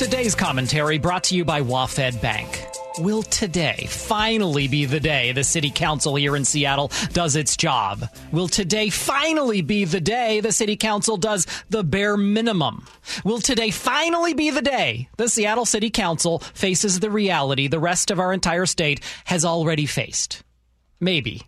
Today's commentary brought to you by WaFd Bank. Will today finally be the day the city council here in Seattle does its job? Will today finally be the day the city council does the bare minimum? Will today finally be the day the Seattle City Council faces the reality the rest of our entire state has already faced? Maybe.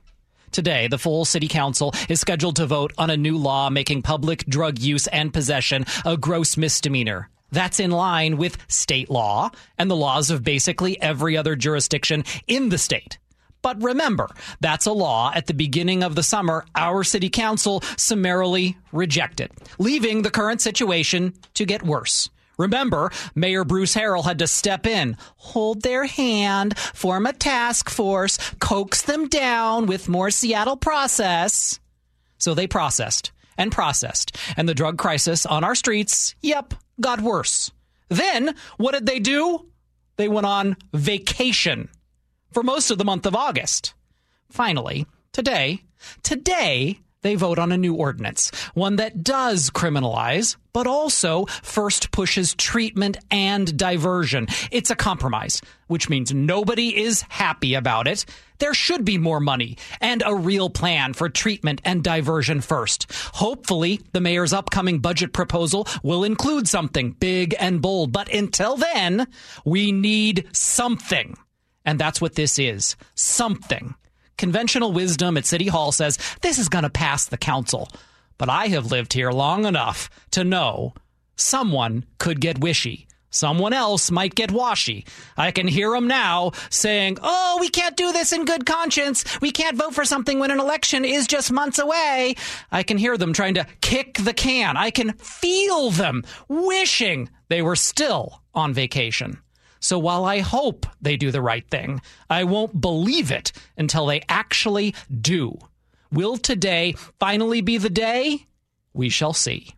Today, the full city council is scheduled to vote on a new law making public drug use and possession a gross misdemeanor. That's in line with state law and the laws of basically every other jurisdiction in the state. But remember, that's a law at the beginning of the summer our city council summarily rejected, leaving the current situation to get worse. Remember, Mayor Bruce Harrell had to step in, hold their hand, form a task force, coax them down with more Seattle process. So they processed and processed, and the drug crisis on our streets, yep, got worse. Then, what did they do? They went on vacation for most of the month of August. Finally, today, today, they vote on a new ordinance, one that does criminalize, but also first pushes treatment and diversion. It's a compromise, which means nobody is happy about it. There should be more money and a real plan for treatment and diversion first. Hopefully, the mayor's upcoming budget proposal will include something big and bold, but until then, we need something. And that's what this is something. Conventional wisdom at City Hall says this is going to pass the council. But I have lived here long enough to know someone could get wishy. Someone else might get washy. I can hear them now saying, Oh, we can't do this in good conscience. We can't vote for something when an election is just months away. I can hear them trying to kick the can. I can feel them wishing they were still on vacation. So while I hope they do the right thing, I won't believe it until they actually do. Will today finally be the day? We shall see.